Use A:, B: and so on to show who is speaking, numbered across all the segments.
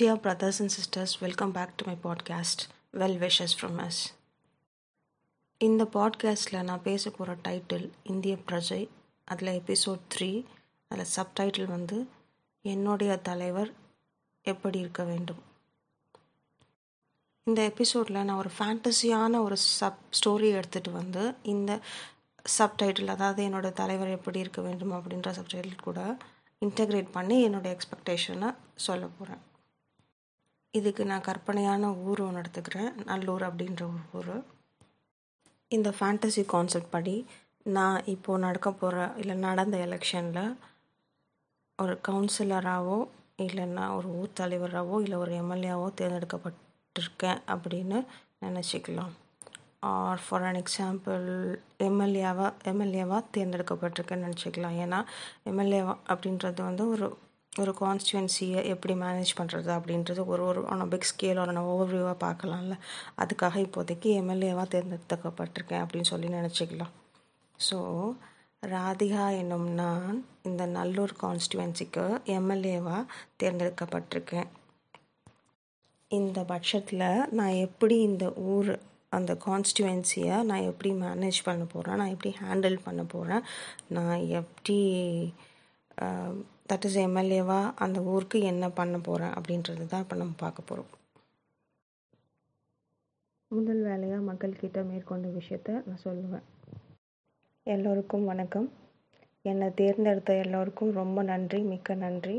A: Dear brothers and sisters, welcome back to my podcast, Well Wishes from Us. இந்த பாட்காஸ்ட்டில் நான் பேச போகிற டைட்டில் இந்திய பிரஜை. அதில் எபிசோட் த்ரீ அதில் சப்டைட்டில் வந்து என்னுடைய தலைவர் எப்படி இருக்க வேண்டும்? இந்த எபிசோடில் நான் ஒரு ஃபேண்டசியான ஒரு சப் ஸ்டோரி எடுத்துகிட்டு வந்து இந்த சப்டைட்டில் அதாவது என்னோட தலைவர் எப்படி இருக்க வேண்டும் அப்படின்ற சப்டைட்டில் கூட இன்டகிரேட் பண்ணி என்னோட எக்ஸ்பெக்டேஷனை சொல்ல போகிறேன் இதுக்கு நான் கற்பனையான ஊர் ஒன்று எடுத்துக்கிறேன். நல்லூர் அப்படின்ற ஒரு ஊர். இந்த ஃபேண்டசி கான்செப்ட் படி நான் இப்போது நடக்க போகிற இல்லை நடந்த எலெக்ஷனில் ஒரு கவுன்சிலராகவோ இல்லைன்னா ஒரு ஊர் தலைவராகவோ இல்லை ஒரு எம்எல்ஏவோ தேர்ந்தெடுக்கப்பட்டிருக்கேன் அப்படின்னு நினச்சிக்கலாம். ஆர் ஃபார் அன் எக்ஸாம்பிள் எம்எல்ஏவாக எம்எல்ஏவாக தேர்ந்தெடுக்கப்பட்டிருக்கேன்னு நினச்சிக்கலாம். ஏன்னா எம்எல்ஏவா அப்படின்றது வந்து ஒரு ஒரு கான்ஸ்டுவன்சியை எப்படி மேனேஜ் பண்ணுறது அப்படின்றது ஒரு ஒரு ஆன பிக் ஸ்கேல் ஆன ஓவர்வியூவாக பார்க்கலாம்ல. அதுக்காக இப்போதைக்கு எம்எல்ஏவாக தேர்ந்தெடுக்கப்பட்டிருக்கேன் அப்படின்னு சொல்லி நினச்சிக்கலாம். ஸோ ராதிகா என்னும் நான் இந்த நல்லூர் கான்ஸ்டுவன்சிக்கு எம்எல்ஏவாக தேர்ந்தெடுக்கப்பட்டிருக்கேன். இந்த பட்சத்தில் நான் எப்படி இந்த ஊர் அந்த கான்ஸ்டுவன்சியை நான் எப்படி மேனேஜ் பண்ண போகிறேன் நான் எப்படி ஹேண்டில் பண்ண போகிறேன் நான் எப்படி தட் இஸ் எம்எல்ஏவாக அந்த ஊருக்கு என்ன பண்ண போகிறேன் அப்படின்றது தான் இப்போ நம்ம பார்க்க போகிறோம் முதல் வேலையாக மக்கள்கிட்ட மேற்கொண்ட விஷயத்த நான் சொல்லுவேன். எல்லோருக்கும் வணக்கம். என்னை தேர்ந்தெடுத்த எல்லோருக்கும் ரொம்ப நன்றி மிக்க நன்றி.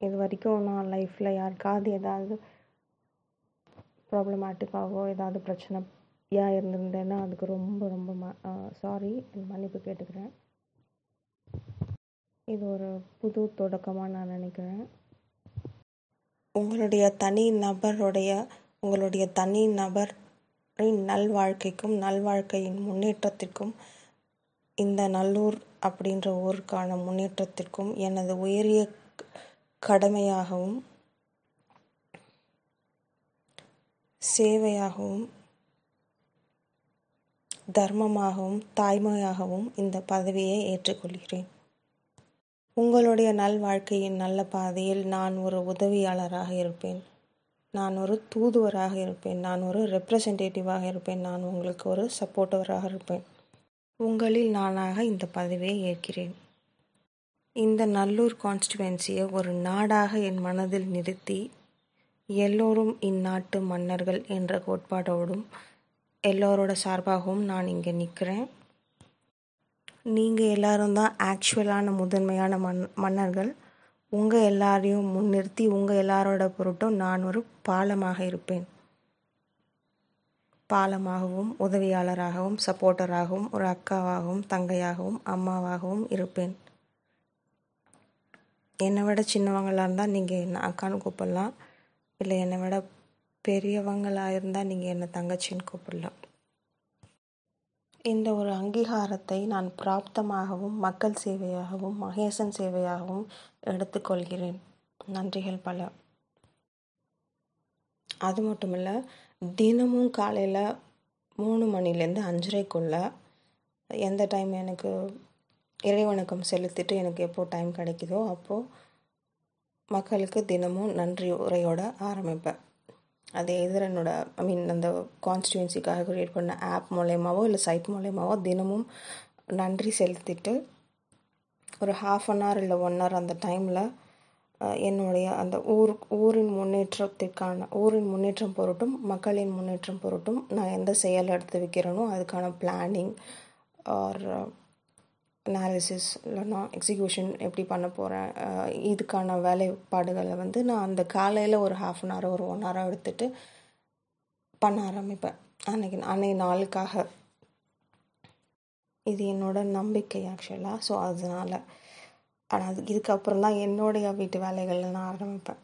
A: இது வரைக்கும் நான் லைஃப்பில் யாருக்காவது ஏதாவது ப்ராப்ளமேட்டிக்காகவோ ஏதாவது பிரச்சனையாக இருந்திருந்தேன்னா அதுக்கு ரொம்ப ரொம்ப ம சாரி மன்னிப்பு கேட்டுக்கிறேன். இது ஒரு புது தொடக்கமாக நான் நினைக்கிறேன். உங்களுடைய தனி நபருடைய உங்களுடைய தனி நபரின் நல்வாழ்க்கைக்கும் நல்வாழ்க்கையின் முன்னேற்றத்திற்கும் இந்த நல்லூர் அப்படின்ற ஊருக்கான முன்னேற்றத்திற்கும் எனது உயரிய கடமையாகவும் சேவையாகவும் தர்மமாகவும் தாய்மையாகவும் இந்த பதவியை ஏற்றுக்கொள்கிறேன். உங்களுடைய நல்வாழ்க்கையின் நல்ல பாதையில் நான் ஒரு உதவியாளராக இருப்பேன். நான் ஒரு தூதுவராக இருப்பேன். நான் ஒரு ரெப்ரசன்டேட்டிவாக இருப்பேன். நான் உங்களுக்கு ஒரு சப்போர்ட்டவராக இருப்பேன். உங்களில் நானாக இந்த பதவியை ஏற்கிறேன். இந்த நல்லூர் கான்ஸ்டுவன்சியை ஒரு நாடாக என் மனதில் நிறுத்தி எல்லோரும் இந்நாட்டு மன்னர்கள் என்ற கோட்பாடோடும் எல்லோரோட சார்பாகவும் நான் இங்கே நிற்கிறேன். நீங்கள் எல்லாரும் தான் ஆக்சுவலான முதன்மையான மன் மன்னர்கள். உங்கள் எல்லாரையும் முன்னிறுத்தி உங்கள் எல்லாரோட பொருட்டும் நான் ஒரு பாலமாக இருப்பேன். பாலமாகவும் உதவியாளராகவும் சப்போர்ட்டராகவும் ஒரு அக்காவாகவும் தங்கையாகவும் அம்மாவாகவும் இருப்பேன். என்னை விட சின்னவங்களாக இருந்தால் நீங்கள் என்ன அக்கான்னு கூப்பிடலாம். இல்லை என்னை விட பெரியவங்களாக இருந்தால் நீங்கள் என்னை தங்கச்சின்னு கூப்பிடலாம். இந்த ஒரு அங்கீகாரத்தை நான் பிராப்தமாகவும் மக்கள் சேவையாகவும் மகேசன் சேவையாகவும் எடுத்துக்கொள்கிறேன். நன்றிகள் பல. அது மட்டும் இல்லை தினமும் காலையில் மூணு மணிலேருந்து அஞ்சரைக்குள்ளே எந்த டைம் எனக்கு இறைவணக்கம் செலுத்திட்டு எனக்கு எப்போ டைம் கிடைக்குதோ அப்போது மக்களுக்கு தினமும் நன்றி உரையோட ஆரம்பிப்பேன். அது எதிர என்னோட ஐ மீன் அந்த கான்ஸ்டியூன்சிக்காக க்ரியேட் பண்ண ஆப் மூலயமாவோ இல்லை சைட் மூலயமாவோ தினமும் நன்றி செலுத்திட்டு ஒரு ஹாஃப் அன் ஹவர் இல்லை ஒன் ஹவர் அந்த டைமில் என்னுடைய அந்த ஊர் ஊரின் முன்னேற்றத்திற்கான ஊரின் முன்னேற்றம் பொருட்டும் மக்களின் முன்னேற்றம் பொருட்டும் நான் எந்த செயல் எடுத்து வைக்கிறேனோ அதுக்கான பிளானிங் ஆர் அனாலிசிஸ் இல்லைன்னா எக்ஸிக்யூஷன் எப்படி பண்ண போகிறேன் இதுக்கான வேலைப்பாடுகளை வந்து நான் அந்த காலையில் ஒரு ஹாஃப் அன் ஹவர் ஒரு ஒன் ஹவர் எடுத்துகிட்டு பண்ண ஆரம்பிப்பேன். அன்னைக்கு அன்னைக்கு நாளுக்காக. இது என்னோட நம்பிக்கை ஆக்சுவலாக ஸோ அதனால் ஆனால் அது இதுக்கப்புறம் தான் என்னுடைய வீட்டு வேலைகளை நான் ஆரம்பிப்பேன்.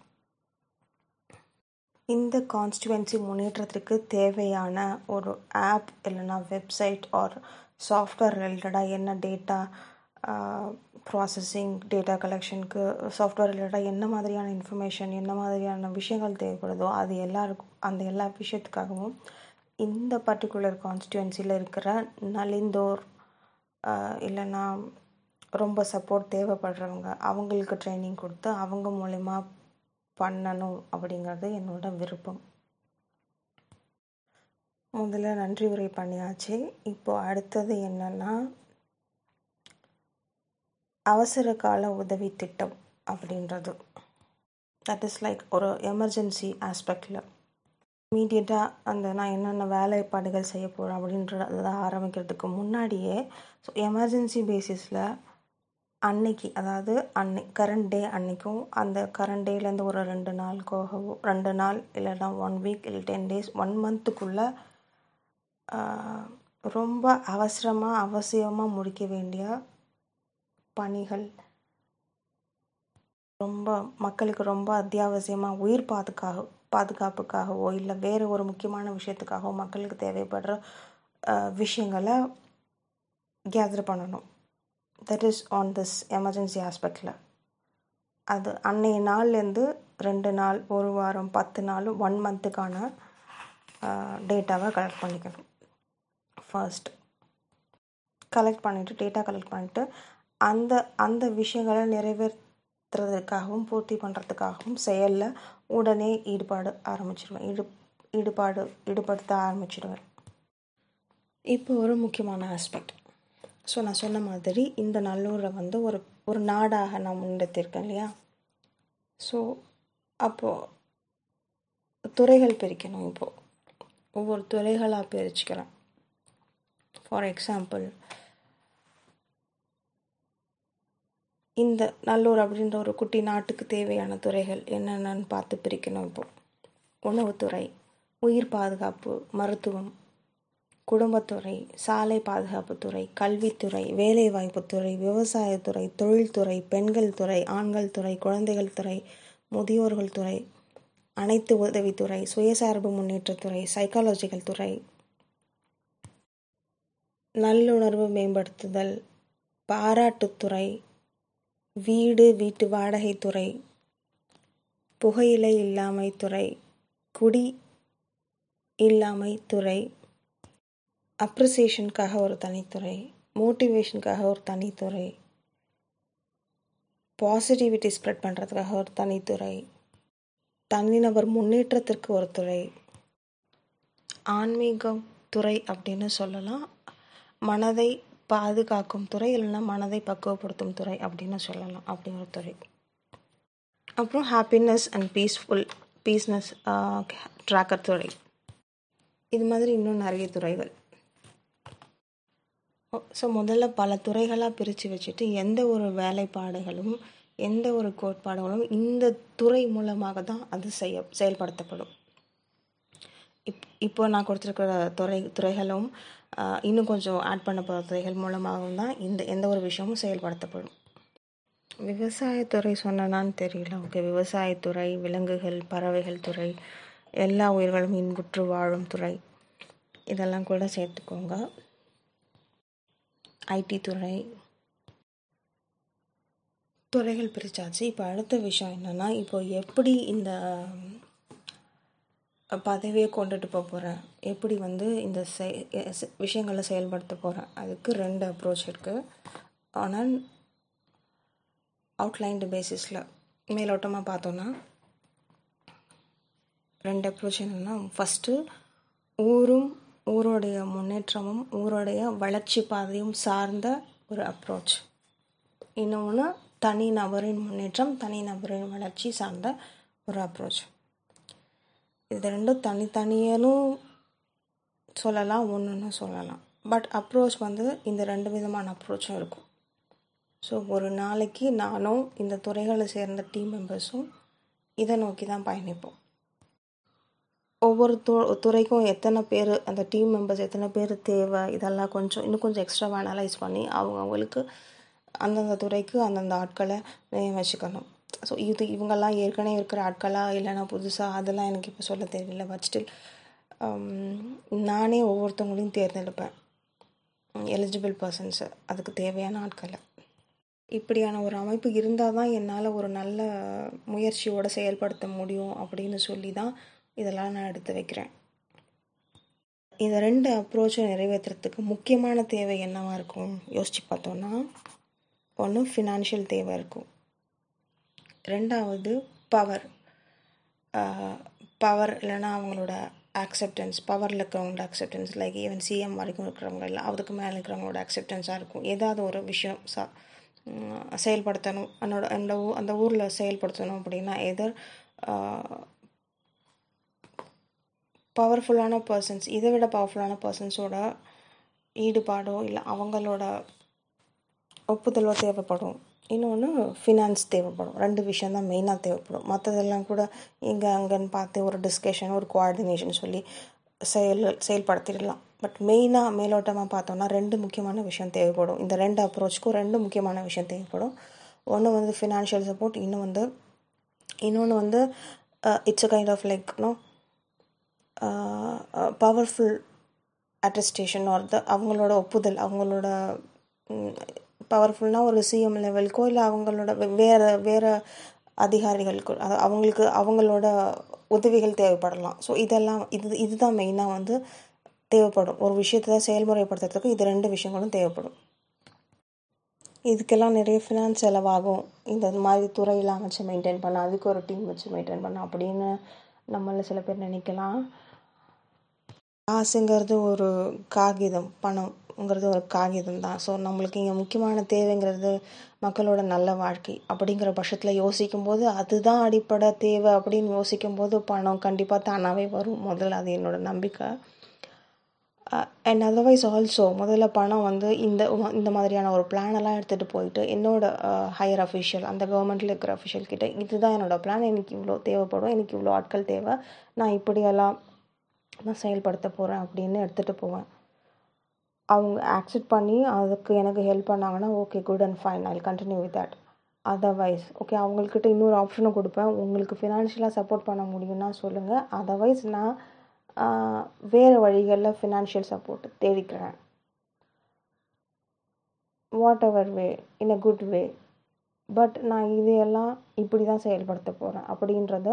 A: இந்த கான்ஸ்டுவன்சி முன்னேற்றத்திற்கு தேவையான ஒரு ஆப் இல்லைன்னா வெப்சைட் ஆர் சாஃப்ட்வேர் ரிலேட்டடாக என்ன டேட்டா ப்ராசஸிங் டேட்டா கலெக்ஷனுக்கு சாஃப்ட்வேர் ரிலேட்டடாக என்ன மாதிரியான இன்ஃபர்மேஷன் என்ன மாதிரியான விஷயங்கள் தேவைப்படுதோ அது எல்லாருக்கும் அந்த எல்லா விஷயத்துக்காகவும் இந்த பர்டிகுலர் கான்ஸ்டியூன்சியில் இருக்கிற நலிந்தோர் இல்லைன்னா ரொம்ப சப்போர்ட் தேவைப்படுறவங்க அவங்களுக்கு ட்ரைனிங் கொடுத்து அவங்க மூலிமா பண்ணணும் அப்படிங்கிறது என்னோட விருப்பம். முதல்ல நன்றி உரை பண்ணியாச்சு. இப்போ அடுத்தது என்னன்னா அவசர கால உதவி திட்டம் அப்படின்றது. தட் இஸ் லைக் ஒரு எமர்ஜென்சி ஆஸ்பெக்டில் இமீடியட்டாக அந்த நான் என்னென்ன வேலைப்பாடுகள் செய்ய போகிறேன் அப்படின்றத ஆரம்பிக்கிறதுக்கு முன்னாடியே ஸோ எமர்ஜென்சி பேசிஸில் அன்னைக்கு அதாவது அன்னை கரண்ட் டே அன்னைக்கும் அந்த கரண்ட் டேலேருந்து ஒரு ரெண்டு நாளுக்காகவோ ரெண்டு நாள் இல்லைன்னா ஒன் வீக் இல்லை டென் டேஸ் ஒன் மந்த்துக்குள்ளே ரொம்ப அவசரமாக அவசியமாக முடிக்க வேண்டிய பணிகள். ரொம்ப மக்களுக்கு ரொம்ப அத்தியாவசியமாக உயிர் பாதுகாக பாதுகாப்புக்காகவோ இல்லை வேறு ஒரு முக்கியமான விஷயத்துக்காகவோ மக்களுக்கு தேவைப்படுற விஷயங்களை கேதர் பண்ணணும். That is on this emergency ஆஸ்பெக்டில் அது அன்னைய நாள்லேருந்து ரெண்டு நாள் ஒரு வாரம் பத்து நாள் ஒன் மந்த்துக்கான டேட்டாவை கலெக்ட் பண்ணிக்கணும். ஃபர்ஸ்ட் கலெக்ட் பண்ணிவிட்டு டேட்டா கலெக்ட் பண்ணிவிட்டு அந்த அந்த விஷயங்களை நிறைவேற்றுறதுக்காகவும் பூர்த்தி பண்ணுறதுக்காகவும் செயலில் உடனே ஈடுபாடு ஆரம்பிச்சிடுவேன் ஈடு ஈடுபாடு ஈடுபடுத்த ஆரம்பிச்சிடுவேன் இப்போ ஒரு முக்கியமான ஆஸ்பெக்ட் ஸோ நான் சொன்ன மாதிரி இந்த நல்லூரை வந்து ஒரு ஒரு நாடாக நான் முன்னெடுத்திருக்கேன் இல்லையா? ஸோ அப்போது துறைகள் பிரிக்கணும் இப்போது ஒவ்வொரு துறைகளாக பிரிச்சுக்கிறேன் ஃபார் எக்ஸாம்பிள் இந்த நல்லூர் அப்படின்ற ஒரு குட்டி நாட்டுக்கு தேவையான துறைகள் என்னென்னு பார்த்து பிரிக்கணும் இப்போது உணவுத்துறை உயிர் பாதுகாப்பு மருத்துவம் குடும்பத்துறை சாலை பாதுகாப்புத்துறை கல்வித்துறை வேலைவாய்ப்புத்துறை விவசாயத்துறை தொழில்துறை பெண்கள் துறை ஆண்கள் துறை குழந்தைகள் துறை முதியோர்கள் துறை அனைத்து உதவித்துறை சுயசார்பு முன்னேற்றத்துறை சைக்காலஜிக்கல் துறை நல்லுணர்வு மேம்படுத்துதல் பாராட்டுத்துறை வீடு வீட்டு வாடகைத்துறை புகையிலை இல்லாமை துறை குடி இல்லாமை துறை அப்ரிசியேஷனுக்காக ஒரு தனித்துறை மோட்டிவேஷனுக்காக ஒரு தனித்துறை பாசிட்டிவிட்டி ஸ்ப்ரெட் பண்ணுறதுக்காக ஒரு தனித்துறை தனிநபர் முன்னேற்றத்திற்கு ஒரு துறை ஆன்மீகம் துறை அப்படின்னு சொல்லலாம். மனதை பாதுகாக்கும் துறை இல்லைன்னா மனதை பக்குவப்படுத்தும் துறை அப்படின்னு சொல்லலாம். அப்படிங்கிற ஒரு துறை. அப்புறம் happiness and peaceful peacefulness tracker துறை. இது மாதிரி இன்னும் நிறைய துறைகள். ஸோ முதல்ல பல துறைகளாக பிரித்து வச்சுட்டு எந்த ஒரு வேலைப்பாடுகளும் எந்த ஒரு கோட்பாடுகளும் இந்த துறை மூலமாக தான் அது செய்ய செயல்படுத்தப்படும். இப் இப்போ நான் கொடுத்துருக்கிற துறை துறைகளும் இன்னும் கொஞ்சம் ஆட் பண்ண போகிற துறைகள் மூலமாகவும் தான் இந்த எந்த ஒரு விஷயமும் செயல்படுத்தப்படும். விவசாயத்துறை சொன்னனான்னு தெரியல. ஓகே விவசாயத்துறை விலங்குகள் பறவைகள் துறை எல்லா உயிர்களும் இன்புற்று வாழும் துறை. இதெல்லாம் கூட சேர்த்துக்கோங்க. ஐடி துறை. துறைகள் பிரித்தாச்சு இப்போ அடுத்த விஷயம் என்னென்னா இப்போ எப்படி இந்த பதவியை கொண்டுட்டு போக போகிறேன் எப்படி வந்து இந்த செய் விஷயங்களை செயல்படுத்த போகிறேன் அதுக்கு ரெண்டு அப்ரோச் இருக்குது ஆனால் அவுட்லைன்டு பேசிஸில் மேலோட்டமாக பார்த்தோன்னா ரெண்டு அப்ரோச் என்னென்னா ஃபஸ்ட்டு ஊரும் ஊருடைய முன்னேற்றமும் ஊருடைய வளர்ச்சி பாதையும் சார்ந்த ஒரு அப்ரோச் இன்னொன்று தனி நபரின் முன்னேற்றம் தனி நபரின் வளர்ச்சி சார்ந்த ஒரு அப்ரோச் இது ரெண்டும் தனித்தனியலும் சொல்லலாம் ஒன்றுன்னு சொல்லலாம். பட் அப்ரோச் வந்து இந்த ரெண்டு விதமான அப்ரோச்சும் இருக்கும். ஸோ ஒரு நாளைக்கு நானும் இந்த துறைகளை சேர்ந்த டீம் மெம்பர்ஸும் இதை நோக்கி தான் பயணிப்போம். ஒவ்வொரு து துறைக்கும் எத்தனை பேர் அந்த டீம் மெம்பர்ஸ் எத்தனை பேர் தேவை இதெல்லாம் கொஞ்சம் இன்னும் கொஞ்சம் எக்ஸ்ட்ராவாக அனலைஸ் பண்ணி அவங்க அவங்களுக்கு அந்தந்த துறைக்கு அந்தந்த ஆட்களை வச்சுக்கணும் ஸோ இது இவங்கெல்லாம் ஏற்கனவே இருக்கிற ஆட்களாக இல்லைன்னா புதுசாக அதெல்லாம் எனக்கு இப்போ சொல்ல தெரியல பட் ஸ்டில் நானே ஒவ்வொருத்தவங்களையும் தேர்ந்தெடுப்பேன். எலிஜிபிள் பர்சன்ஸு அதுக்கு தேவையான ஆட்களை. இப்படியான ஒரு அமைப்பு இருந்தால் தான் என்னால் ஒரு நல்ல முயற்சியோடு செயல்படுத்த முடியும் அப்படின்னு சொல்லி தான் இதெல்லாம் நான் எடுத்து வைக்கிறேன். இந்த ரெண்டு அப்ரோச்சை நிறைவேற்றுறதுக்கு முக்கியமான தேவை என்னவாக இருக்கும்? யோசித்து பார்த்தோன்னா ஒன்று ஃபினான்ஷியல் தேவை இருக்கும். ரெண்டாவது பவர் பவர் இல்லைன்னா அவங்களோட அக்செப்டன்ஸ் பவரில் இருக்கிறவங்களோட அக்செப்டன்ஸ் லைக் ஈவன் சிஎம் வரைக்கும் இருக்கிறவங்க இல்லை அதுக்கு மேலே இருக்கிறவங்களோட அக்செப்டன்ஸாக இருக்கும். ஏதாவது ஒரு விஷயம் சா செயல்படுத்தணும். என்னோட அந்த ஊ அந்த ஊரில் செயல்படுத்தணும் அப்படின்னா எதர் பவர்ஃபுல்லான பர்சன்ஸ் இதை விட பவர்ஃபுல்லான பர்சன்ஸோட ஈடுபாடோ இல்லை அவங்களோட ஒப்புதலோ தேவைப்படும். இன்னொன்று ஃபினான்ஸ் தேவைப்படும். ரெண்டு விஷயம் தான் மெயினாக தேவைப்படும். மற்றதெல்லாம் கூட இங்கே அங்கேன்னு பார்த்து ஒரு டிஸ்கஷன் ஒரு கோஆர்டினேஷன் சொல்லி செயல் செயல்படுத்திடலாம். பட் மெயினாக மேலோட்டமாக பார்த்தோம்னா ரெண்டு முக்கியமான விஷயம் தேவைப்படும். இந்த ரெண்டு அப்ரோச்சுக்கும் ரெண்டு முக்கியமான விஷயம் தேவைப்படும். ஒன்று வந்து ஃபினான்ஷியல் சப்போர்ட் இன்னும் வந்து இன்னொன்று வந்து it's a kind of like know powerful attestation or the அவங்களோட ஒப்புதல் அவங்களோட பவர்ஃபுல்னால் ஒரு சிஎம் லெவலுக்கோ இல்லை அவங்களோட வேறு வேறு அதிகாரிகளுக்கு அது அவங்களுக்கு அவங்களோட உதவிகள் தேவைப்படலாம். ஸோ இதெல்லாம் இது இதுதான் மெயினாக வந்து தேவைப்படும். ஒரு விஷயத்தை செயல்முறைப்படுத்துறதுக்கு இது ரெண்டு விஷயங்களும் தேவைப்படும். இதுக்கெல்லாம் நிறைய ஃபினான்ஸ் செலவாகும். இந்த மாதிரி துறையெல்லாம் வச்சு மெயின்டைன் பண்ண அதுக்கு ஒரு டீம் வச்சு மெயின்டைன் பண்ண அப்படின்னு நம்மள சில பேர் நினைக்கலாம். காசுங்கிறது ஒரு காகிதம் பணம்ங்கிறது ஒரு காகிதம் தான். ஸோ நம்மளுக்கு இங்கே முக்கியமான தேவைங்கிறது மக்களோட நல்ல வாழ்க்கை அப்படிங்கிற பட்சத்தில் யோசிக்கும் போது அதுதான் அடிப்படை தேவை அப்படின்னு யோசிக்கும் போது பணம் கண்டிப்பாக தானாகவே வரும். முதல்ல அது என்னோட நம்பிக்கை. அண்ட் அதர்வைஸ் ஆல்சோ முதல்ல பணம் வந்து இந்த இந்த மாதிரியான ஒரு பிளானெல்லாம் எடுத்துகிட்டு போயிட்டு என்னோட ஹையர் அஃபிஷியல் அந்த கவர்மெண்ட்டில் இருக்கிற அஃபிஷியல் கிட்டே இதுதான் என்னோடய பிளான் எனக்கு இவ்வளோ தேவைப்படும். எனக்கு இவ்வளோ ஆட்கள் தேவை. நான் இப்படியெல்லாம் நான் செயல்படுத்த போகிறேன் அப்படின்னு எடுத்துகிட்டு போவேன். அவங்க ஆக்செப்ட் பண்ணி அதுக்கு எனக்கு ஹெல்ப் பண்ணாங்கன்னா okay good and fine I continue with that otherwise okay அவங்கக்கிட்ட இன்னொரு ஆப்ஷனும் கொடுப்பேன். உங்களுக்கு ஃபினான்ஷியலாக சப்போர்ட் பண்ண முடியும்னா சொல்லுங்கள் அதர்வைஸ் நான் வேறு வழிகளில் financial support தேடிக்கிறேன். Whatever way in a good way but நான் இதையெல்லாம் இப்படி தான் செயல்படுத்த போகிறேன் அப்படின்றத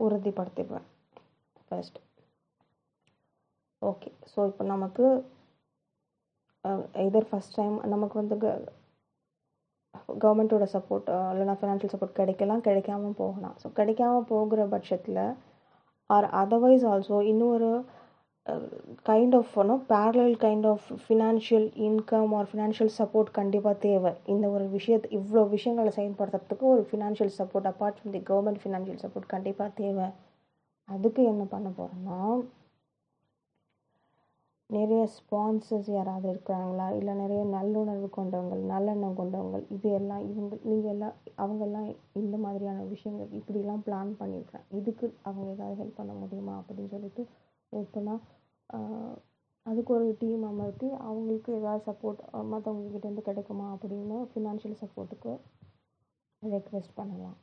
A: உறுதிப்படுத்திப்பேன். ஃபஸ்ட்டு ஓகே ஸோ இப்போ நமக்கு இதர் ஃபஸ்ட் டைம் நமக்கு வந்து க கவர்மெண்ட்டோட சப்போர்ட் இல்லைனா ஃபினான்ஷியல் சப்போர்ட் கிடைக்கலாம் கிடைக்காம போகலாம். ஸோ கிடைக்காம போகிற பட்சத்தில் ஆர் அதர்வைஸ் ஆல்சோ இன்னொரு kind of ஒனோ parallel kind of financial income or financial support கண்டிப்பாக தேவை. இந்த ஒரு விஷயத்தை இவ்வளோ விஷயங்களை செயல்படுத்துறதுக்கு ஒரு financial support apart from the government financial support கண்டிப்பாக தேவை. அதுக்கு என்ன பண்ண போகிறோன்னா நிறைய ஸ்பான்சர்ஸ் யாராவது இருக்கிறாங்களா? இல்லை நிறைய நல்லுணர்வு கொண்டவங்க நல்லெண்ணம் கொண்டவங்க இது எல்லாம் இவங்க நீங்கள் எல்லாம் அவங்கெல்லாம் இந்த மாதிரியான விஷயங்கள் இப்படிலாம் பிளான் பண்ணியிருக்கேன் இதுக்கு அவங்க ஏதாவது ஹெல்ப் பண்ண முடியுமா? அப்படின்னு சொல்லிட்டு ஓப்பனாக அதுக்கு ஒரு டீம் அமர்த்தி அவங்களுக்கு ஏதாவது சப்போர்ட் மற்றவங்கக்கிட்டேருந்து கிடைக்குமா அப்படின்னு ஃபினான்ஷியல் சப்போர்ட்டுக்கு ரெக்வெஸ்ட் பண்ணலாம்.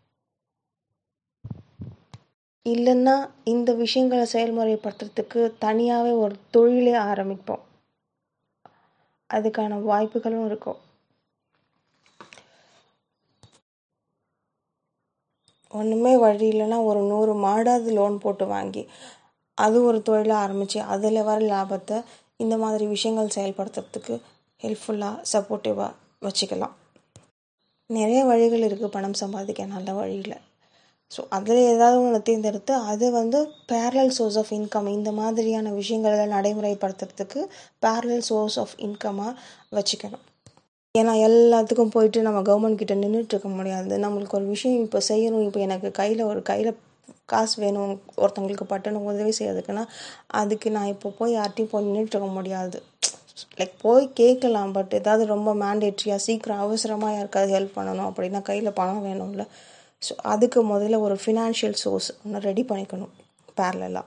A: இல்லைன்னா இந்த விஷயங்களை செயல்முறைப்படுத்துறதுக்கு தனியாகவே ஒரு தொழிலே ஆரம்பிப்போம். அதுக்கான வாய்ப்புகளும் இருக்கும். ஒன்றுமே வழி இல்லைன்னா ஒரு நூறு மாடாவது லோன் போட்டு வாங்கி அது ஒரு தொழிலை ஆரம்பித்து அதில் வர லாபத்தை இந்த மாதிரி விஷயங்கள் செயல்படுத்துறதுக்கு ஹெல்ப்ஃபுல்லாக சப்போர்ட்டிவாக வச்சுக்கலாம். நிறைய வழிகள் இருக்குது பணம் சம்பாதிக்க நல்ல வழியில். ஸோ அதில் ஏதாவது ஒன்று தேர்ந்தெடுத்து அது வந்து பேரலல் சோர்ஸ் ஆஃப் இன்கம் இந்த மாதிரியான விஷயங்களை நடைமுறைப்படுத்துறதுக்கு பேரலல் சோர்ஸ் ஆஃப் இன்கமாக வச்சுக்கணும். ஏன்னா எல்லாத்துக்கும் போயிட்டு நம்ம கவர்மெண்ட் கிட்ட நின்றுட்டு இருக்க முடியாது. நம்மளுக்கு ஒரு விஷயம் இப்போ செய்யணும். இப்போ எனக்கு கையில் ஒரு கையில் காசு வேணும். ஒருத்தவங்களுக்கு பட்டணும் உதவி செய்யறதுக்குன்னா அதுக்கு நான் இப்போ போய் யார்ட்டையும் போய் நின்றுட்டு இருக்க முடியாது. லைக் போய் கேட்கலாம். பட் ஏதாவது ரொம்ப மேண்டேட்ரியாக சீக்கிரம் அவசரமாக யாருக்காவது ஹெல்ப் பண்ணணும் அப்படின்னா கையில் பணம் வேணும்ல. ஸோ அதுக்கு முதல்ல ஒரு ஃபினான்ஷியல் சோர்ஸ் ஒன்று ரெடி பண்ணிக்கணும் பேரலாக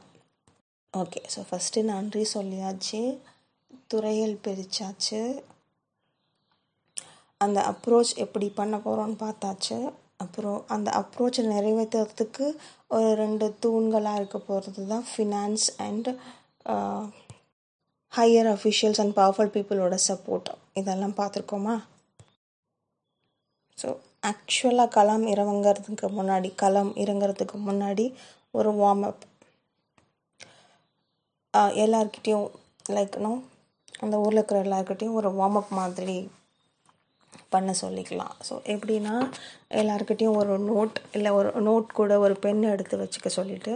A: ஓகே ஸோ ஃபஸ்ட்டு நன்றி சொல்லியாச்சு. துறைகள் பிரித்தாச்சு அந்த அப்ரோச் எப்படி பண்ண போகிறோன்னு பார்த்தாச்சு. அப்புறம் அந்த அப்ரோச்சை நிறைவேற்றுறதுக்கு ஒரு ரெண்டு தூண்களாக இருக்க போகிறது தான் finance and higher officials and powerful பீப்புளோட சப்போர்ட் இதெல்லாம் பார்த்துருக்கோமா? ஸோ ஆக்சுவலாக களம் இறங்குறதுக்கு முன்னாடி களம் இறங்குறதுக்கு முன்னாடி ஒரு வார்ம் அப் எல்லார்கிட்டேயும் லைக் நோ அந்த ஊரில் இருக்கிற எல்லாருக்கிட்டேயும் ஒரு வார்ம் அப் மாதிரி பண்ண சொல்லிக்கலாம். ஸோ எப்படின்னா எல்லாருக்கிட்டேயும் ஒரு நோட் இல்லை ஒரு நோட் கூட ஒரு பென் எடுத்து வச்சுக்க சொல்லிவிட்டு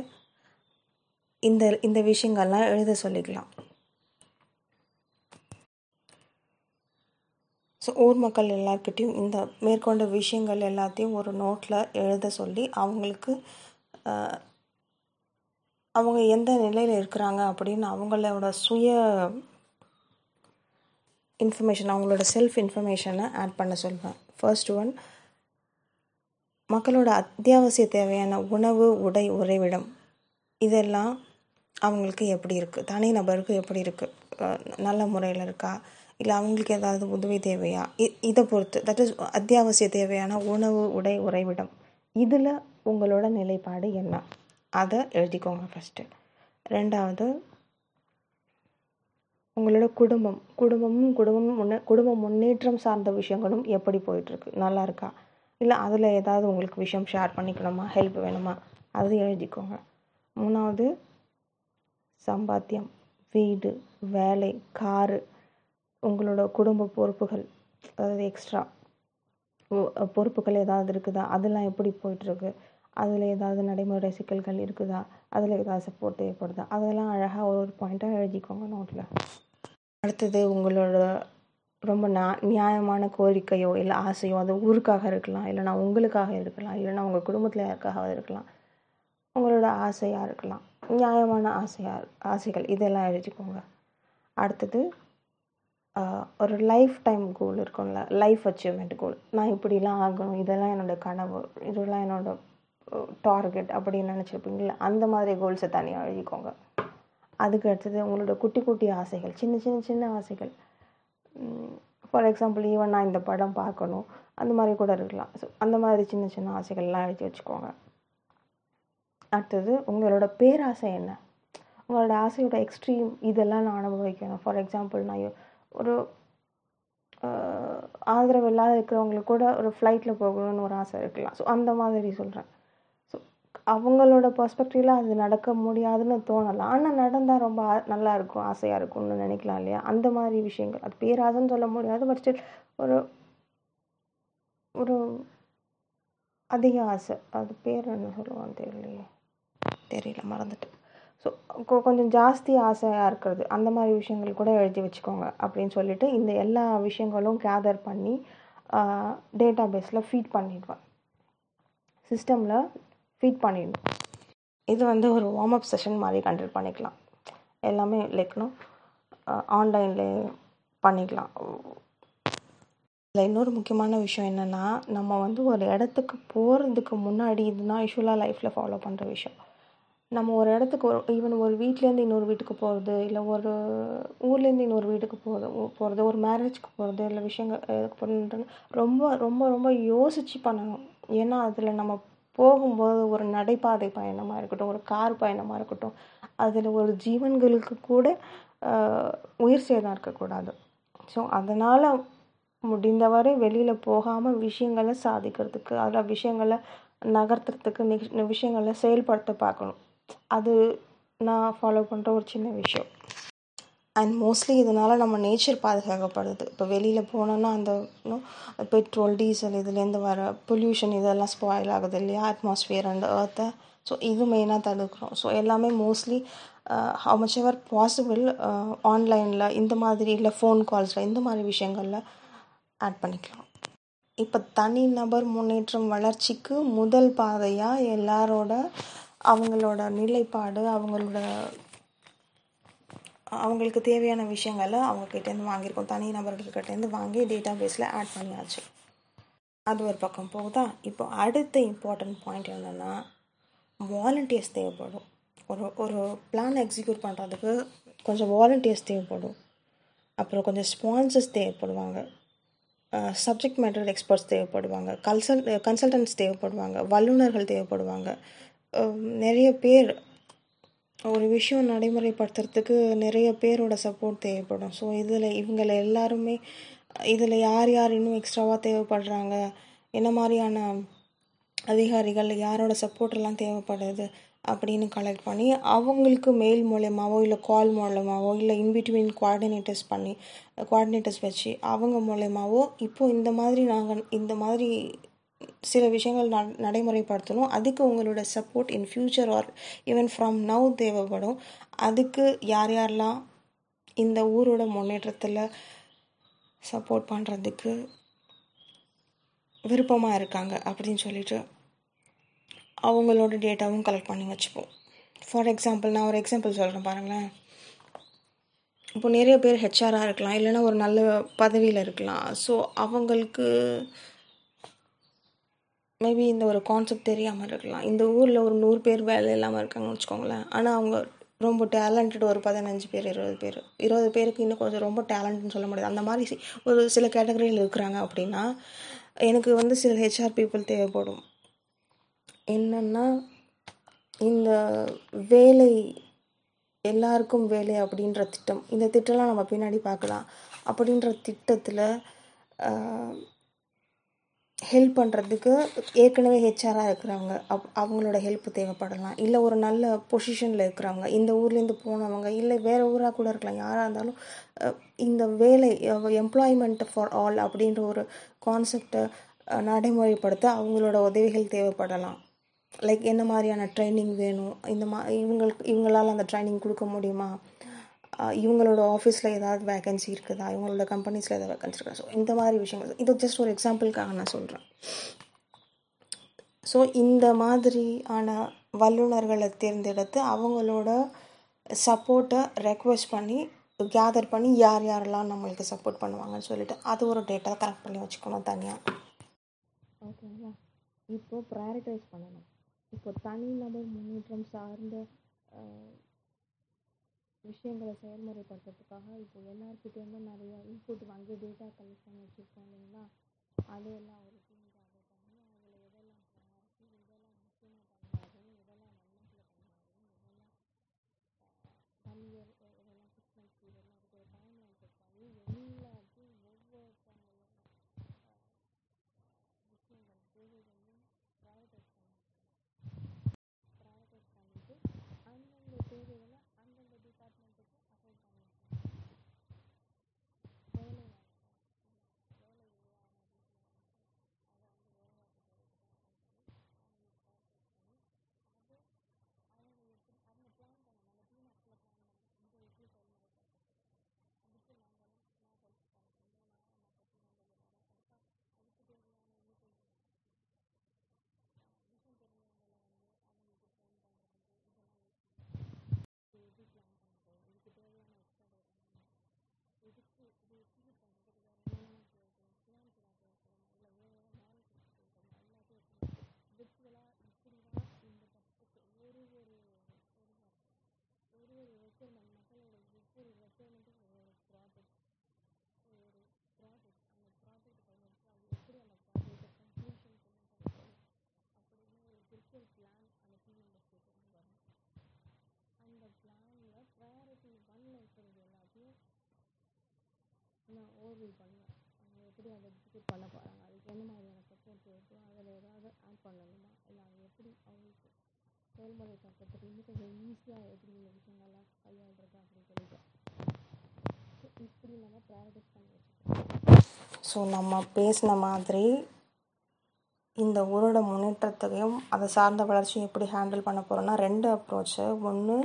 A: இந்த இந்த விஷயங்கள்லாம் எழுத சொல்லிக்கலாம். ஸோ ஊர் மக்கள் எல்லார்கிட்டேயும் இந்த மேற்கொண்ட விஷயங்கள் எல்லாத்தையும் ஒரு நோட்டில் எழுத சொல்லி அவங்களுக்கு அவங்க எந்த நிலையில் இருக்கிறாங்க அப்படின்னு அவங்களோட சுய இன்ஃபர்மேஷன் அவங்களோட செல்ஃப் இன்ஃபர்மேஷனை ஆட் பண்ண சொல்வேன். ஃபர்ஸ்ட் ஒன் மக்களோட அத்தியாவசிய தேவையான உணவு உடை உறைவிடம் இதெல்லாம் அவங்களுக்கு எப்படி இருக்குது தனி நபருக்கு எப்படி இருக்குது நல்ல முறையில் இருக்கா? இல்லை அவங்களுக்கு ஏதாவது உதவி தேவையா? இ இதை பொறுத்து. தட் இஸ் அத்தியாவசிய தேவையான உணவு உடை உறைவிடம். இதில் உங்களோட நிலைப்பாடு என்ன? அதை எழுதிக்கோங்க ஃபஸ்ட்டு ரெண்டாவது உங்களோட குடும்பம். குடும்பமும் குடும்பமும் முன்னே குடும்ப முன்னேற்றம் சார்ந்த விஷயங்களும் எப்படி போயிட்டுருக்கு? நல்லா இருக்கா? இல்லை அதில் ஏதாவது உங்களுக்கு விஷயம் ஷேர் பண்ணிக்கணுமா? ஹெல்ப் வேணுமா? அது எழுதிக்கோங்க. மூணாவது சம்பாத்தியம் வீடு வேலை காரு உங்களோட குடும்ப பொறுப்புகள் அதாவது எக்ஸ்ட்ரா பொறுப்புகள் ஏதாவது இருக்குதா? அதெல்லாம் எப்படி போயிட்டுருக்கு? அதில் ஏதாவது நடைமுறை சிக்கல்கள் இருக்குதா? அதில் ஏதாவது சப்போர்ட் தேவைப்படுதா? அதெல்லாம் அழகாக ஒரு ஒரு பாயிண்ட்டாக எழுதிக்கோங்க நோட்டில் அடுத்தது உங்களோட ரொம்ப நா நியாயமான கோரிக்கையோ இல்லை ஆசையோ அது ஊருக்காக இருக்கலாம் இல்லைனா உங்களுக்காக இருக்கலாம் இல்லைனா உங்கள் குடும்பத்தில் யாருக்காக இருக்கலாம். உங்களோட ஆசையாக இருக்கலாம். நியாயமான ஆசையாக ஆசைகள் இதெல்லாம் எழுதிக்கோங்க. அடுத்தது ஒரு லைஃப் டைம் கோல் இருக்கும்ல லைஃப் அச்சீவ்மெண்ட் கோல் நான் இப்படிலாம் ஆகணும் இதெல்லாம் என்னோடய கனவு இதெல்லாம் என்னோடய டார்கெட் அப்படின்னு நினச்சிருப்பீங்களா அந்த மாதிரி கோல்ஸை தனியாக எழுதிக்கோங்க. அதுக்கு அடுத்தது உங்களோட குட்டி குட்டி ஆசைகள் சின்ன சின்ன சின்ன ஆசைகள். ஃபார் எக்ஸாம்பிள் ஈவன் நான் இந்த படம் பார்க்கணும் அந்த மாதிரி கூட இருக்கலாம். ஸோ அந்த மாதிரி சின்ன சின்ன ஆசைகள்லாம் எழுதி வச்சுக்கோங்க. அடுத்தது உங்களோட பேராசை என்ன? உங்களோட ஆசையோட எக்ஸ்ட்ரீம் இதெல்லாம் நான் அனுபவிக்கணும். ஃபார் எக்ஸாம்பிள் நான் ஒரு ஆதரவு இல்லாத இருக்கிறவங்களுக்கு கூட ஒரு ஃப்ளைட்டில் போகணும்னு ஒரு ஆசை இருக்கலாம். ஸோ அந்த மாதிரி சொல்கிறேன் ஸோ அவங்களோட பர்ஸ்பெக்டிவில் அது நடக்க முடியாதுன்னு தோணலாம். ஆனால் நடந்தால் ரொம்ப நல்லா இருக்கும் ஆசையாக இருக்கும்னு நினைக்கலாம் இல்லையா? அந்த மாதிரி விஷயங்கள். அது பேராசைன்னு சொல்ல முடியாது பட் ஸ்டில் ஒரு ஒரு அதிக ஆசை. அது பேர் என்ன சொல்லுவான்னு தெரியலையே. தெரியல மறந்துட்டு ஸோ கொஞ்சம் ஜாஸ்தி ஆசையாக இருக்கிறது. அந்த மாதிரி விஷயங்கள் கூட எழுதி வச்சுக்கோங்க அப்படின்னு சொல்லிட்டு இந்த எல்லா விஷயங்களும் கேதர் பண்ணி டேட்டா பேஸில் ஃபீட் பண்ணிடுவேன். சிஸ்டமில் ஃபீட் பண்ணிடணும் இது வந்து ஒரு வார்ம் அப் செஷன் மாதிரி கண்டக்ட் பண்ணிக்கலாம். எல்லாமே லைக்னோ ஆன்லைன்லேயே பண்ணிக்கலாம். இதில் இன்னொரு முக்கியமான விஷயம் என்னென்னா நம்ம வந்து ஒரு இடத்துக்கு போகிறதுக்கு முன்னாடி இதுதான் யூஸ்வலாக லைஃப்பில் ஃபாலோ பண்ணுற விஷயம். நம்ம ஒரு இடத்துக்கு ஒரு ஈவன் ஒரு வீட்லேருந்து இன்னொரு வீட்டுக்கு போகிறது இல்லை ஒரு ஊர்லேருந்து இன்னொரு வீட்டுக்கு போகிறது போகிறது ஒரு மேரேஜ்க்கு போகிறது இல்லை விஷயங்கள் போகிறதுன்றது ரொம்ப ரொம்ப ரொம்ப யோசித்து பண்ணணும். ஏன்னா அதில் நம்ம போகும்போது ஒரு நடைபாதை பயணமாக இருக்கட்டும் ஒரு கார் பயணமாக இருக்கட்டும் அதில் ஒரு ஜீவன்களுக்கு கூட உயிர் சேதம் இருக்கக்கூடாது. ஸோ அதனால் முடிந்தவரை வெளியில் போகாமல் விஷயங்களை சாதிக்கிறதுக்கு அதில் விஷயங்களை நகர்த்துறதுக்கு விஷயங்களை செயல்படுத்த பார்க்கணும். அது நான் ஃபாலோ பண்ணுற ஒரு சின்ன விஷயம். அண்ட் மோஸ்ட்லி இதனால் நம்ம நேச்சர் பாதுகாக்கப்படுது. இப்போ வெளியில் போனோன்னா அந்த பெட்ரோல் டீசல் இதுலேருந்து வர பொல்யூஷன் இதெல்லாம் ஸ்பாயில் ஆகுது இல்லையா? அட்மாஸ்ஃபியர் அண்ட் ஏர்த்தை ஸோ இது மெயினாக தடுக்கிறோம். ஸோ எல்லாமே mostly how much ever possible ஆன்லைனில் இந்த மாதிரி இல்லை ஃபோன் கால்ஸில் இந்த மாதிரி விஷயங்களில் ஆட் பண்ணிக்கலாம். இப்போ தனிநபர் முன்னேற்றம் வளர்ச்சிக்கு முதல் பாதையாக எல்லாரோட அவங்களோட நிலைப்பாடு அவங்களோட அவங்களுக்கு தேவையான விஷயங்களை அவங்கக்கிட்டேருந்து வாங்கியிருக்கோம். தனி நபர்கள்கிட்டேருந்து வாங்கி டேட்டா பேஸில் ஆட் பண்ணியாச்சு. அது ஒரு பக்கம் போகுதா? இப்போ அடுத்த இம்பார்ட்டன்ட் பாயிண்ட் என்னென்னா வாலண்டியர்ஸ் தேவைப்படும். ஒரு ஒரு பிளான் எக்ஸிக்யூட் பண்ணுறதுக்கு கொஞ்சம் வாலண்டியர்ஸ் தேவைப்படும். அப்புறம் கொஞ்சம் ஸ்பான்சர்ஸ் தேவைப்படுவாங்க. சப்ஜெக்ட் மேட்டர் எக்ஸ்பர்ட்ஸ் தேவைப்படுவாங்க. கன்சல் கன்சல்டன்ட்ஸ் தேவைப்படுவாங்க. வல்லுநர்கள் தேவைப்படுவாங்க. நிறைய பேர் ஒரு விஷயம் நடைமுறைப்படுத்துறதுக்கு நிறைய பேரோட சப்போர்ட் தேவைப்படும். ஸோ இதில் இவங்கள எல்லாருமே இதில் யார் யார் இன்னும் எக்ஸ்ட்ராவாக தேவைப்படுறாங்க? என்ன மாதிரியான அதிகாரிகள் யாரோட சப்போர்ட்டெல்லாம் தேவைப்படுது? அப்படின்னு கலெக்ட் பண்ணி அவங்களுக்கு மெயில் மூலயமாவோ இல்லை கால் மூலயமாவோ இல்லை இன்பிட்வீன் குவார்டினேட்டர்ஸ் பண்ணி குவார்டினேட்டர்ஸ் வச்சு அவங்க மூலயமாவோ இப்போது இந்த மாதிரி நாங்கள் இந்த மாதிரி சில விஷயங்கள் ந நடைமுறைப்படுத்தணும். அதுக்கு உங்களோட support in future or even from now தேவைப்படும். அதுக்கு யார் யாரெல்லாம் இந்த ஊரோட முன்னேற்றத்தில் சப்போர்ட் பண்ணுறதுக்கு விருப்பமாக இருக்காங்க அப்படின்னு சொல்லிட்டு அவங்களோட டேட்டாவும் கலெக்ட் பண்ணி வச்சுப்போம். ஃபார் எக்ஸாம்பிள் நான் ஒரு எக்ஸாம்பிள் சொல்கிறேன் பாருங்களேன். இப்போ நிறைய பேர் ஹெச்ஆராக இருக்கலாம் இல்லைன்னா ஒரு நல்ல பதவியில் இருக்கலாம். ஸோ அவங்களுக்கு மேபி இந்த ஒரு கான்செப்ட் தெரியாமல் இருக்கலாம். இந்த ஊரில் ஒரு நூறு பேர் வேலை இல்லாமல் இருக்காங்கன்னு வச்சுக்கோங்களேன். ஆனால் அவங்க ரொம்ப டேலண்டட் ஒரு பதினஞ்சு பேர் இருபது பேர். இருபது பேருக்கு இன்னும் கொஞ்சம் ரொம்ப டேலண்ட்னு சொல்ல முடியாது. அந்த மாதிரி ஒரு சில கேட்டகரியில் இருக்கிறாங்க அப்படின்னா எனக்கு வந்து சில ஹெச்ஆர் பீப்புள் தேவைப்படும். என்னென்னா இந்த வேலை எல்லாருக்கும் வேலை அப்படின்ற திட்டம். இந்த திட்டம்லாம் நம்ம பின்னாடி பார்க்கலாம். அப்படின்ற திட்டத்தில் ஹெல்ப் பண்ணுறதுக்கு ஏற்கனவே ஹெச்ஆராக இருக்கிறவங்க அப் அவங்களோட ஹெல்ப் தேவைப்படலாம். இல்லை ஒரு நல்ல பொசிஷனில் இருக்கிறவங்க இந்த ஊர்லேருந்து போனவங்க இல்லை வேறு ஊராக கூட இருக்கலாம். யாராக இருந்தாலும் இந்த வேலை எம்ப்ளாய்மெண்ட் ஃபார் ஆல் அப்படின்ற ஒரு கான்செப்டை நடைமுறைப்படுத்த அவங்களோட உதவிகள் தேவைப்படலாம். லைக் என்ன மாதிரியான ட்ரைனிங் வேணும்? இந்த மா இவங்களுக்கு இவங்களால் அந்த ட்ரைனிங் கொடுக்க முடியுமா? இவங்களோட ஆஃபீஸில் ஏதாவது வேகன்சி இருக்குதா? இவங்களோட கம்பெனிஸில் ஏதாவது வேகன்சி இருக்கா? ஸோ இந்த மாதிரி விஷயங்கள். இது ஜஸ்ட் ஒரு எக்ஸாம்பிளுக்காக நான் சொல்கிறேன் ஸோ இந்த மாதிரியான வல்லுநர்களை தேர்ந்தெடுத்து அவங்களோட சப்போர்ட்டை ரெக்வெஸ்ட் பண்ணி கேதர் பண்ணி யார் யாரெல்லாம் நம்மளுக்கு சப்போர்ட் பண்ணுவாங்கன்னு சொல்லிட்டு அது ஒரு டேட்டா கலெக்ட் பண்ணி வச்சுக்கணும் தனியாக ஓகேங்களா இப்போ ப்ரையாரிட்டைஸ் பண்ணணும். இப்போ தனிநபர் முன்னேற்றம் சார்ந்த விஷயங்களை செயல்முறைப்படுத்துறதுக்காக இப்போ எல்லாருக்கிட்டேருந்து நிறைய இன்புட் வாங்கி டேட்டா கலெக்ட் பண்ணி வச்சுருக்கோம் இல்லைங்களா? அதையெல்லாம் ஒரு டீம் கேதர் பண்ணி அதில் எதெல்லாம் ப்ரையாரிட்டி எதெல்லாம் முக்கியமாக பண்ணாதுன்னு எதெல்லாம் ஒன் மந்த்தில் பண்ணாதுன்னு எதெல்லாம் ஒன் இயர் எதெல்லாம் சிக்ஸ் மந்த்ஸ் பீரியட்லாம் இருக்கிற டைம் லைன் செட் பண்ணி எல்லாத்தையும் ஒவ்வொருத்தவங்களோட விஷயங்கள் தேவைகளையும் ப்ரையாரிட்டைஸ் பண்ணி ப்ரையாரிட்டைஸ் பண்ணிவிட்டு அந்தந்த தேவைகளை அந்தந்த டிபார்ட்மெண்ட்டுக்கு அசைன் பண்ணி வேலை வேலை இல்லையான அதை வந்து வேலைவாய்ப்பு அது அவங்க எப்படி அவங்க பிளான் பண்ணணும் அந்த டீம் ஆக்சுவலாக பிளான் பண்ணணும் இதை எப்படி செயல்முறைப்படுத்துறது அதுக்கு நாங்கள் நான் ஹெல்ப் பண்ணணும் நான் மற்ற டீம் மெம்பர் அதுக்கு அதுக்கு தேவையான எண்ணிக்கை விஷயம் தெரிஞ்சவங்களை வந்து அவங்களுக்கு ட்ரெயின் பண்ணுறது இதெல்லாம் இது எப்படி பிளான் பண்ண போகிறோம் இதுக்கு தேவையான எக்ஸ்ட்ரா டேட்டா என்ன இதுக்கு இது எக்ஸிக்யூட் பண்ணுறதுக்கு வேறு என்னென்ன தேவைப்படும் ஃபினான்ஷியலாக தேவைப்படுமா இல்லை வேறு ஏதாவது மேனேஜ்மெண்ட் தேவைப்படுமா எல்லாத்தையும் எப்படி விர்ச்சுவலாக இப்படி தான் இந்த பட்சத்துக்கு ஒரு ஒரு ஒரு ஒரு ஒரு ரெக்குயர்மெண்ட் மக்களோட ஒவ்வொரு ரெக்குயர்மெண்ட்டும் ஒவ்வொரு ப்ராஜெக்ட் ஒரு ப்ராஜெக்ட் அந்த ப்ராஜெக்ட் பண்ணிட்டு அது எப்படி அந்த ப்ராஜெக்டை கம்ப்ளீஷன் கொண்டு போகிறது அப்படின்னு ஒரு விர்ச்சுவல் பிளான் அந்த டீம் மெம்பர்ஸ் கிட்ட வரும். அந்த பிளானில் ப்ரையாரிட்டி ஒன்ல இருக்கிறது எல்லாத்தையும் நான் ஓவர்வியூ பண்ணுவேன். அவங்க எப்படி அதை எக்ஸிக்யூட் பண்ண போகிறாங்க அதுக்கு என்ன மாதிரியான சப்போர்ட் தேவைப்படும் அதில் ஏதாவது ஆட் பண்ணணுமா இல்லை அது எப்படி அவங்களுக்கு செயல்முறை படுத்துறதுக்கு இன்னும் கொஞ்சம் ஈஸியாக எப்படி இந்த விஷயங்கள்லாம் கையாளுறது அப்படின்னு சொல்லிட்டு. இப்படி நம்ம ப்ராக்டிஸ் பண்ணி வச்சுக்கணும். ஸோ நம்ம பேசின மாதிரி இந்த ஊரோட முன்னேற்றத்தையும் அதை சார்ந்த வளர்ச்சியும் எப்படி ஹேண்டில் பண்ண போகிறோன்னா ரெண்டு அப்ரோச்சு ஒன்று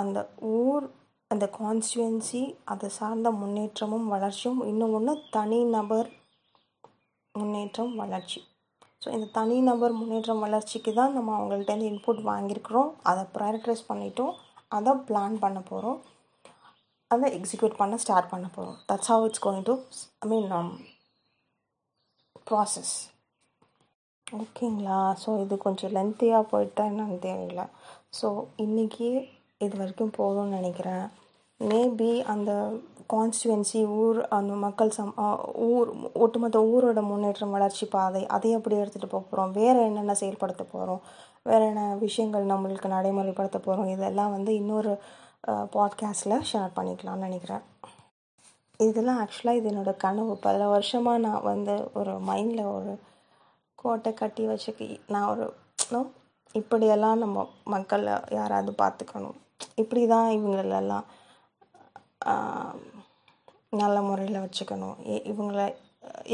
A: அந்த ஊர் அந்த கான்ஸ்டுவன்சி அதை சார்ந்த முன்னேற்றமும் வளர்ச்சியும். இன்னும் ஒன்று தனிநபர் முன்னேற்றம் வளர்ச்சி. ஸோ இந்த தனிநபர் முன்னேற்றம் வளர்ச்சிக்கு தான் நம்ம அவங்கள்ட்டேருந்து இன்புட் வாங்கியிருக்கிறோம். அதை ப்ரையாரிட்டைஸ் பண்ணிட்டோம் அதை பிளான் பண்ண போகிறோம் அதை எக்ஸிக்யூட் பண்ண ஸ்டார்ட் பண்ண போகிறோம் that's how it's going to I mean process ஓகேங்களா? ஸோ இது கொஞ்சம் லென்த்தியாக போயிட்டா என்னன்னு தெரியல. ஸோ இன்றைக்கி இது வரைக்கும் போதும்னு நினைக்கிறேன். மேபி அந்த கான்ஸ்டுவன்சி ஊர் அந்த மக்கள் சம் ஊர் ஒட்டுமொத்த ஊரோட முன்னேற்றம் வளர்ச்சி பாதை அதை எப்படி எடுத்துகிட்டு போக போகிறோம் வேறு என்னென்ன செயல்படுத்த போகிறோம் வேறு என்ன விஷயங்கள் நம்மளுக்கு நடைமுறைப்படுத்த போகிறோம் இதெல்லாம் வந்து இன்னொரு பாட்காஸ்ட்டில் ஷேர் பண்ணிக்கலாம்னு நினைக்கிறேன். இதெல்லாம் ஆக்சுவலாக இது என்னோடய கனவு. பல வருஷமாக நான் வந்து ஒரு மைண்டில் ஒரு கோட்டை கட்டி வச்சுக்கி நான் ஒரு நோ இப்படியெல்லாம் நம்ம மக்களை யாராவது பார்த்துக்கணும். இப்படி தான் இவங்களெல்லாம் நல்ல முறையில் வச்சுக்கணும். இவங்கள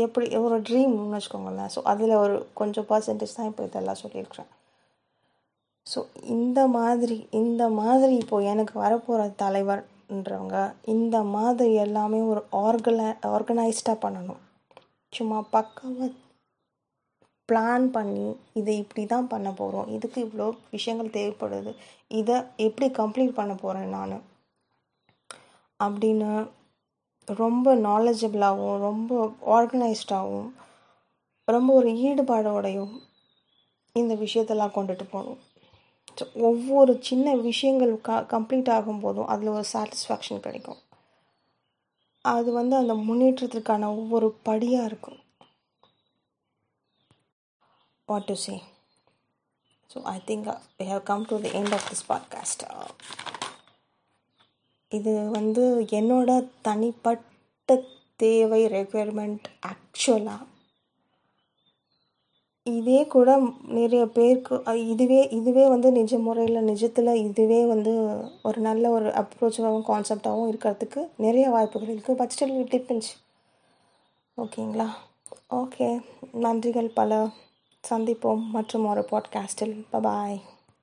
A: எப்படி ஒரு ட்ரீம்னு வச்சுக்கோங்களேன். ஸோ அதில் ஒரு கொஞ்சம் பர்சன்டேஜ் தான் இப்போ இதெல்லாம் சொல்லியிருக்கிறேன். ஸோ இந்த மாதிரி இந்த மாதிரி இப்போது எனக்கு வரப்போகிற தலைவர்ன்றவங்க இந்த மாதிரி எல்லாமே ஒரு ஆர்கனை ஆர்கனைஸ்டாக பண்ணணும். சும்மா பக்காவாக பிளான் பண்ணி இதை இப்படி தான் பண்ண போகிறோம் இதுக்கு இவ்வளோ விஷயங்கள் தேவைப்படுது. இதை எப்படி கம்ப்ளீட் பண்ண போகிறேன் நான்? அப்படின்னு ரொம்ப நாலேஜபிளாகவும் ரொம்ப ஆர்கனைஸ்டாகவும் ரொம்ப ஒரு ஈடுபாடோடையும் இந்த விஷயத்தெல்லாம் கொண்டுட்டு போகணும். ஸோ ஒவ்வொரு சின்ன விஷயங்கள் க கம்ப்ளீட் ஆகும்போதும் அதில் ஒரு சாட்டிஸ்ஃபேக்ஷன் கிடைக்கும். அது வந்து அந்த முன்னேற்றத்திற்கான ஒவ்வொரு படியாக இருக்கும். What to say so I think I have come to the end of this podcast இது வந்து என்னோட தனிப்பட்ட தேவை ரெக்குயர்மெண்ட் ஆக்சுவலாக இதே கூட நிறைய பேருக்கு இதுவே இதுவே வந்து நிஜ முறையில் நிஜத்தில் இதுவே வந்து ஒரு நல்ல ஒரு அப்ரோச்சாகவும் கான்செப்டாகவும் இருக்கிறதுக்கு நிறைய வாய்ப்புகள் இருக்குது பட் ஸ்டில் இட் டிபெண்ட்ஸ் ஓகேங்களா? ஓகே நன்றிகள். பல சந்திப்போம். மற்றும் ஒரு பாட்காஸ்டில் பபாய்